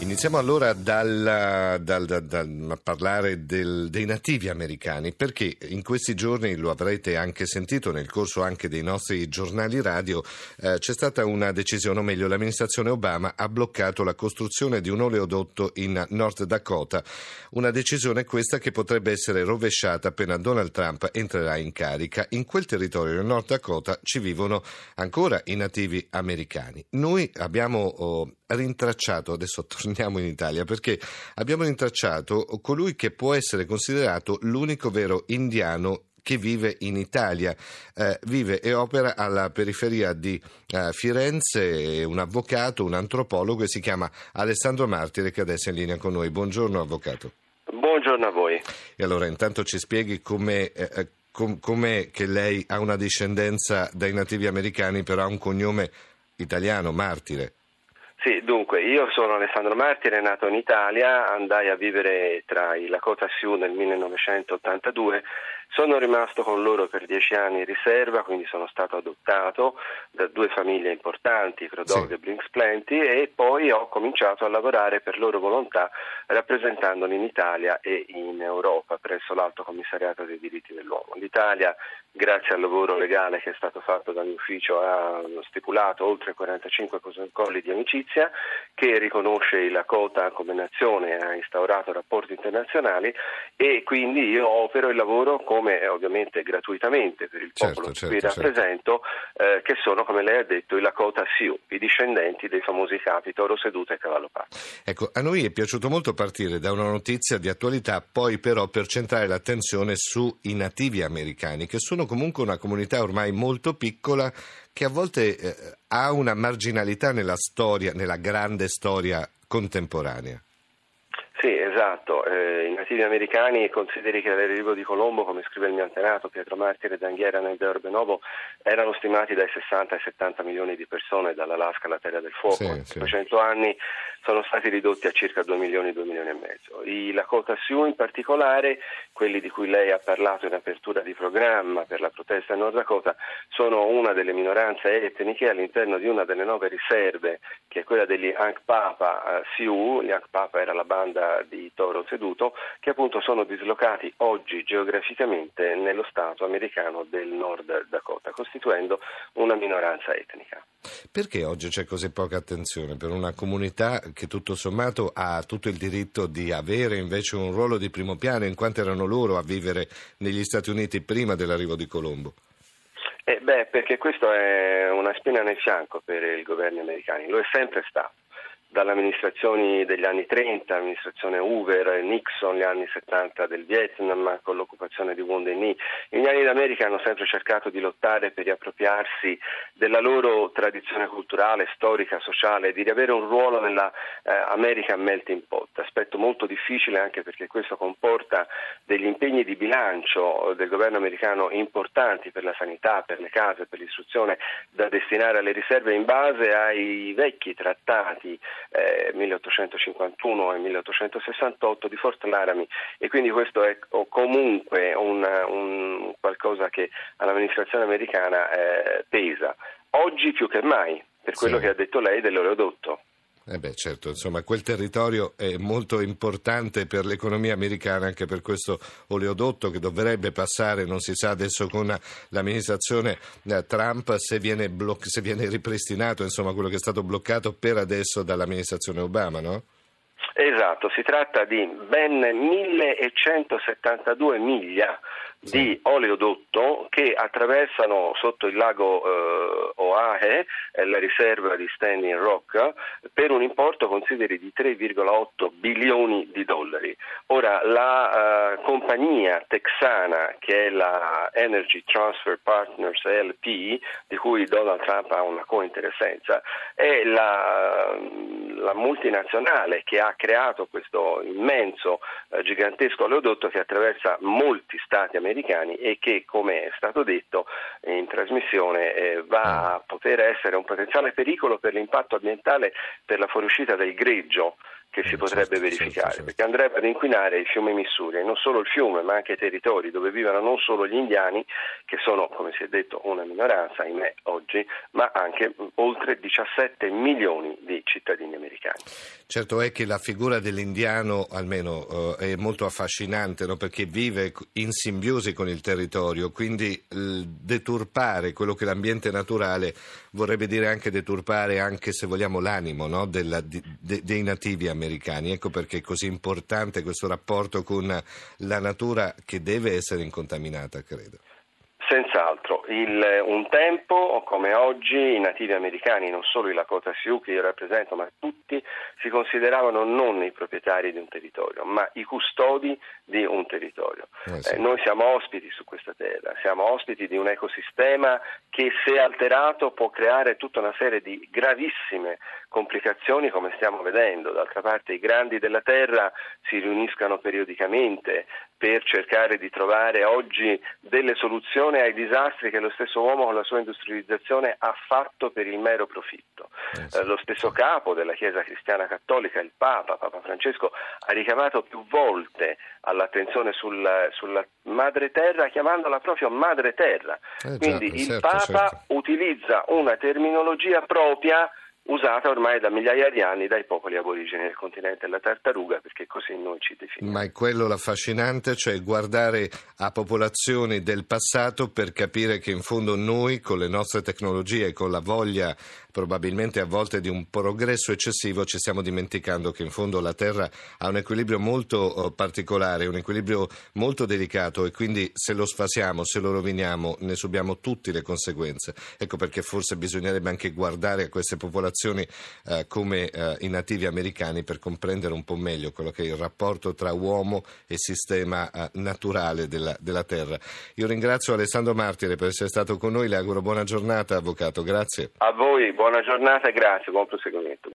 Iniziamo allora dal, dal, dal, dal parlare del, dei nativi americani, perché in questi giorni, lo avrete anche sentito nel corso anche dei nostri giornali radio, eh, c'è stata una decisione, o meglio l'amministrazione Obama ha bloccato la costruzione di un oleodotto in North Dakota, una decisione questa che potrebbe essere rovesciata appena Donald Trump entrerà in carica. In quel territorio, del North Dakota, ci vivono ancora i nativi americani. Noi abbiamo oh, rintracciato, adesso torniamo in Italia, perché abbiamo rintracciato colui che può essere considerato l'unico vero indiano che vive in Italia, eh, vive e opera alla periferia di eh, Firenze, è un avvocato, un antropologo e si chiama Alessandro Martire che adesso è in linea con noi. Buongiorno avvocato. Buongiorno a voi. E allora intanto ci spieghi come eh, eh com- com'è che lei ha una discendenza dai nativi americani però ha un cognome italiano, Martire. Sì, dunque, io sono Alessandro Martire, nato in Italia, andai a vivere tra i Lakota Sioux nel 1982 sono rimasto con loro per dieci anni in riserva, quindi sono stato adottato da due famiglie importanti, Crodog sì. e Brinks Plenty, e poi ho cominciato a lavorare per loro volontà rappresentandoli in Italia e in Europa presso l'Alto Commissariato dei diritti dell'uomo. L'Italia, grazie al lavoro legale che è stato fatto dal mio ufficio, ha stipulato oltre 45 protocolli di amicizia che riconosce il Lakota come nazione, ha instaurato rapporti internazionali e quindi io opero il lavoro come ovviamente gratuitamente per il certo, popolo certo, che qui certo. rappresento, eh, che sono, come lei ha detto, i Lakota Sioux, i discendenti dei famosi capi Toro Seduto e Cavallo Pazzo. Ecco, a noi è piaciuto molto partire da una notizia di attualità, poi però per centrare l'attenzione sui nativi americani, che sono comunque una comunità ormai molto piccola che a volte eh, ha una marginalità nella storia, nella grande storia contemporanea. Sì, esatto. Eh, I nativi americani consideri che all'arrivo di Colombo, come scrive il mio antenato Pietro Martire d'Anghiera nel Deorbe Novo, erano stimati dai 60 ai 70 milioni di persone dall'Alaska alla Terra del Fuoco. Sì, 500 sì. anni sono stati ridotti a circa 2 milioni, 2 milioni e mezzo. I Lakota Sioux in particolare, quelli di cui lei ha parlato in apertura di programma per la protesta in Nord Dakota, sono una delle minoranze etniche all'interno di una delle nove riserve, che è quella degli Ankpapa Sioux. Gli Ankpapa era la banda di Toro Seduto che appunto sono dislocati oggi geograficamente nello Stato americano del Nord Dakota, costituendo una minoranza etnica. Perché oggi c'è così poca attenzione per una comunità che tutto sommato ha tutto il diritto di avere invece un ruolo di primo piano in quanto erano loro a vivere negli Stati Uniti prima dell'arrivo di Colombo? Eh beh, perché questo è una spina nel fianco per i governi americani, lo è sempre stato dalle amministrazioni degli anni 30, amministrazione Hoover, Nixon, gli anni 70 del Vietnam con l'occupazione di Wounded Knee. Gli indiani d'America hanno sempre cercato di lottare per riappropriarsi della loro tradizione culturale, storica, sociale, di riavere un ruolo nella eh, American Melting Pot, aspetto molto difficile anche perché questo comporta degli impegni di bilancio del governo americano importanti per la sanità, per le case, per l'istruzione da destinare alle riserve in base ai vecchi trattati eh, 1851 e 1868 di Fort Laramie e quindi questo è comunque un, un qualcosa che all'amministrazione americana eh, pesa. Oggi più che mai, per quello sì. che ha detto lei dell'oleodotto. Eh beh, certo, insomma, quel territorio è molto importante per l'economia americana, anche per questo oleodotto che dovrebbe passare, non si sa adesso con l'amministrazione eh, Trump se viene, bloc- se viene ripristinato, insomma, quello che è stato bloccato per adesso dall'amministrazione Obama, no? Esatto, si tratta di ben 1172 miglia di oleodotto che attraversano sotto il lago eh, Oahe, la riserva di Standing Rock, per un importo consideri di 3,8 bilioni di dollari. Ora la eh, compagnia texana che è la Energy Transfer Partners LP, di cui Donald Trump ha una cointeressenza, è la, la multinazionale che ha creato questo immenso, eh, gigantesco oleodotto che attraversa molti stati americani e che, come è stato detto in trasmissione, eh, va a poter essere un potenziale pericolo per l'impatto ambientale per la fuoriuscita del greggio che si potrebbe certo, verificare, certo, certo. perché andrebbe ad inquinare il fiume Missouri, e non solo il fiume, ma anche i territori dove vivono non solo gli indiani, che sono, come si è detto, una minoranza, ahimè, oggi, ma anche oltre 17 milioni di cittadini americani. Certo è che la figura dell'indiano, almeno, eh, è molto affascinante, no? perché vive in simbiosi con il territorio, quindi deturpare quello che è l'ambiente naturale vorrebbe dire anche deturpare, anche se vogliamo, l'animo no? Della, de, de, dei nativi americani. Ecco perché è così importante questo rapporto con la natura che deve essere incontaminata, credo. Senz'altro, Il, un tempo come oggi i nativi americani, non solo i Lakota Sioux che io rappresento, ma tutti si consideravano non i proprietari di un territorio, ma i custodi di un territorio. Eh sì. eh, noi siamo ospiti su questa terra, siamo ospiti di un ecosistema che se alterato può creare tutta una serie di gravissime complicazioni come stiamo vedendo. D'altra parte i grandi della terra si riuniscono periodicamente per cercare di trovare oggi delle soluzioni ai disastri che lo stesso uomo con la sua industrializzazione ha fatto per il mero profitto. Eh, lo stesso capo della Chiesa cristiana cattolica, il Papa, Papa Francesco, ha ricavato più volte all'attenzione sul, sulla madre terra chiamandola proprio madre terra. Eh, Quindi il certo, Papa certo. utilizza una terminologia propria usata ormai da migliaia di anni dai popoli aborigeni del continente della tartaruga, perché così noi ci definiamo. Ma è quello l'affascinante, cioè guardare a popolazioni del passato per capire che in fondo noi con le nostre tecnologie e con la voglia probabilmente a volte di un progresso eccessivo ci stiamo dimenticando che in fondo la Terra ha un equilibrio molto oh, particolare, un equilibrio molto delicato e quindi se lo sfasiamo, se lo roviniamo ne subiamo tutte le conseguenze. Ecco perché forse bisognerebbe anche guardare a queste popolazioni eh, come eh, i nativi americani per comprendere un po' meglio quello che è il rapporto tra uomo e sistema eh, naturale della, della Terra. Io ringrazio Alessandro Martire per essere stato con noi, le auguro buona giornata, avvocato. Grazie. A voi, buona giornata e grazie, buon proseguimento.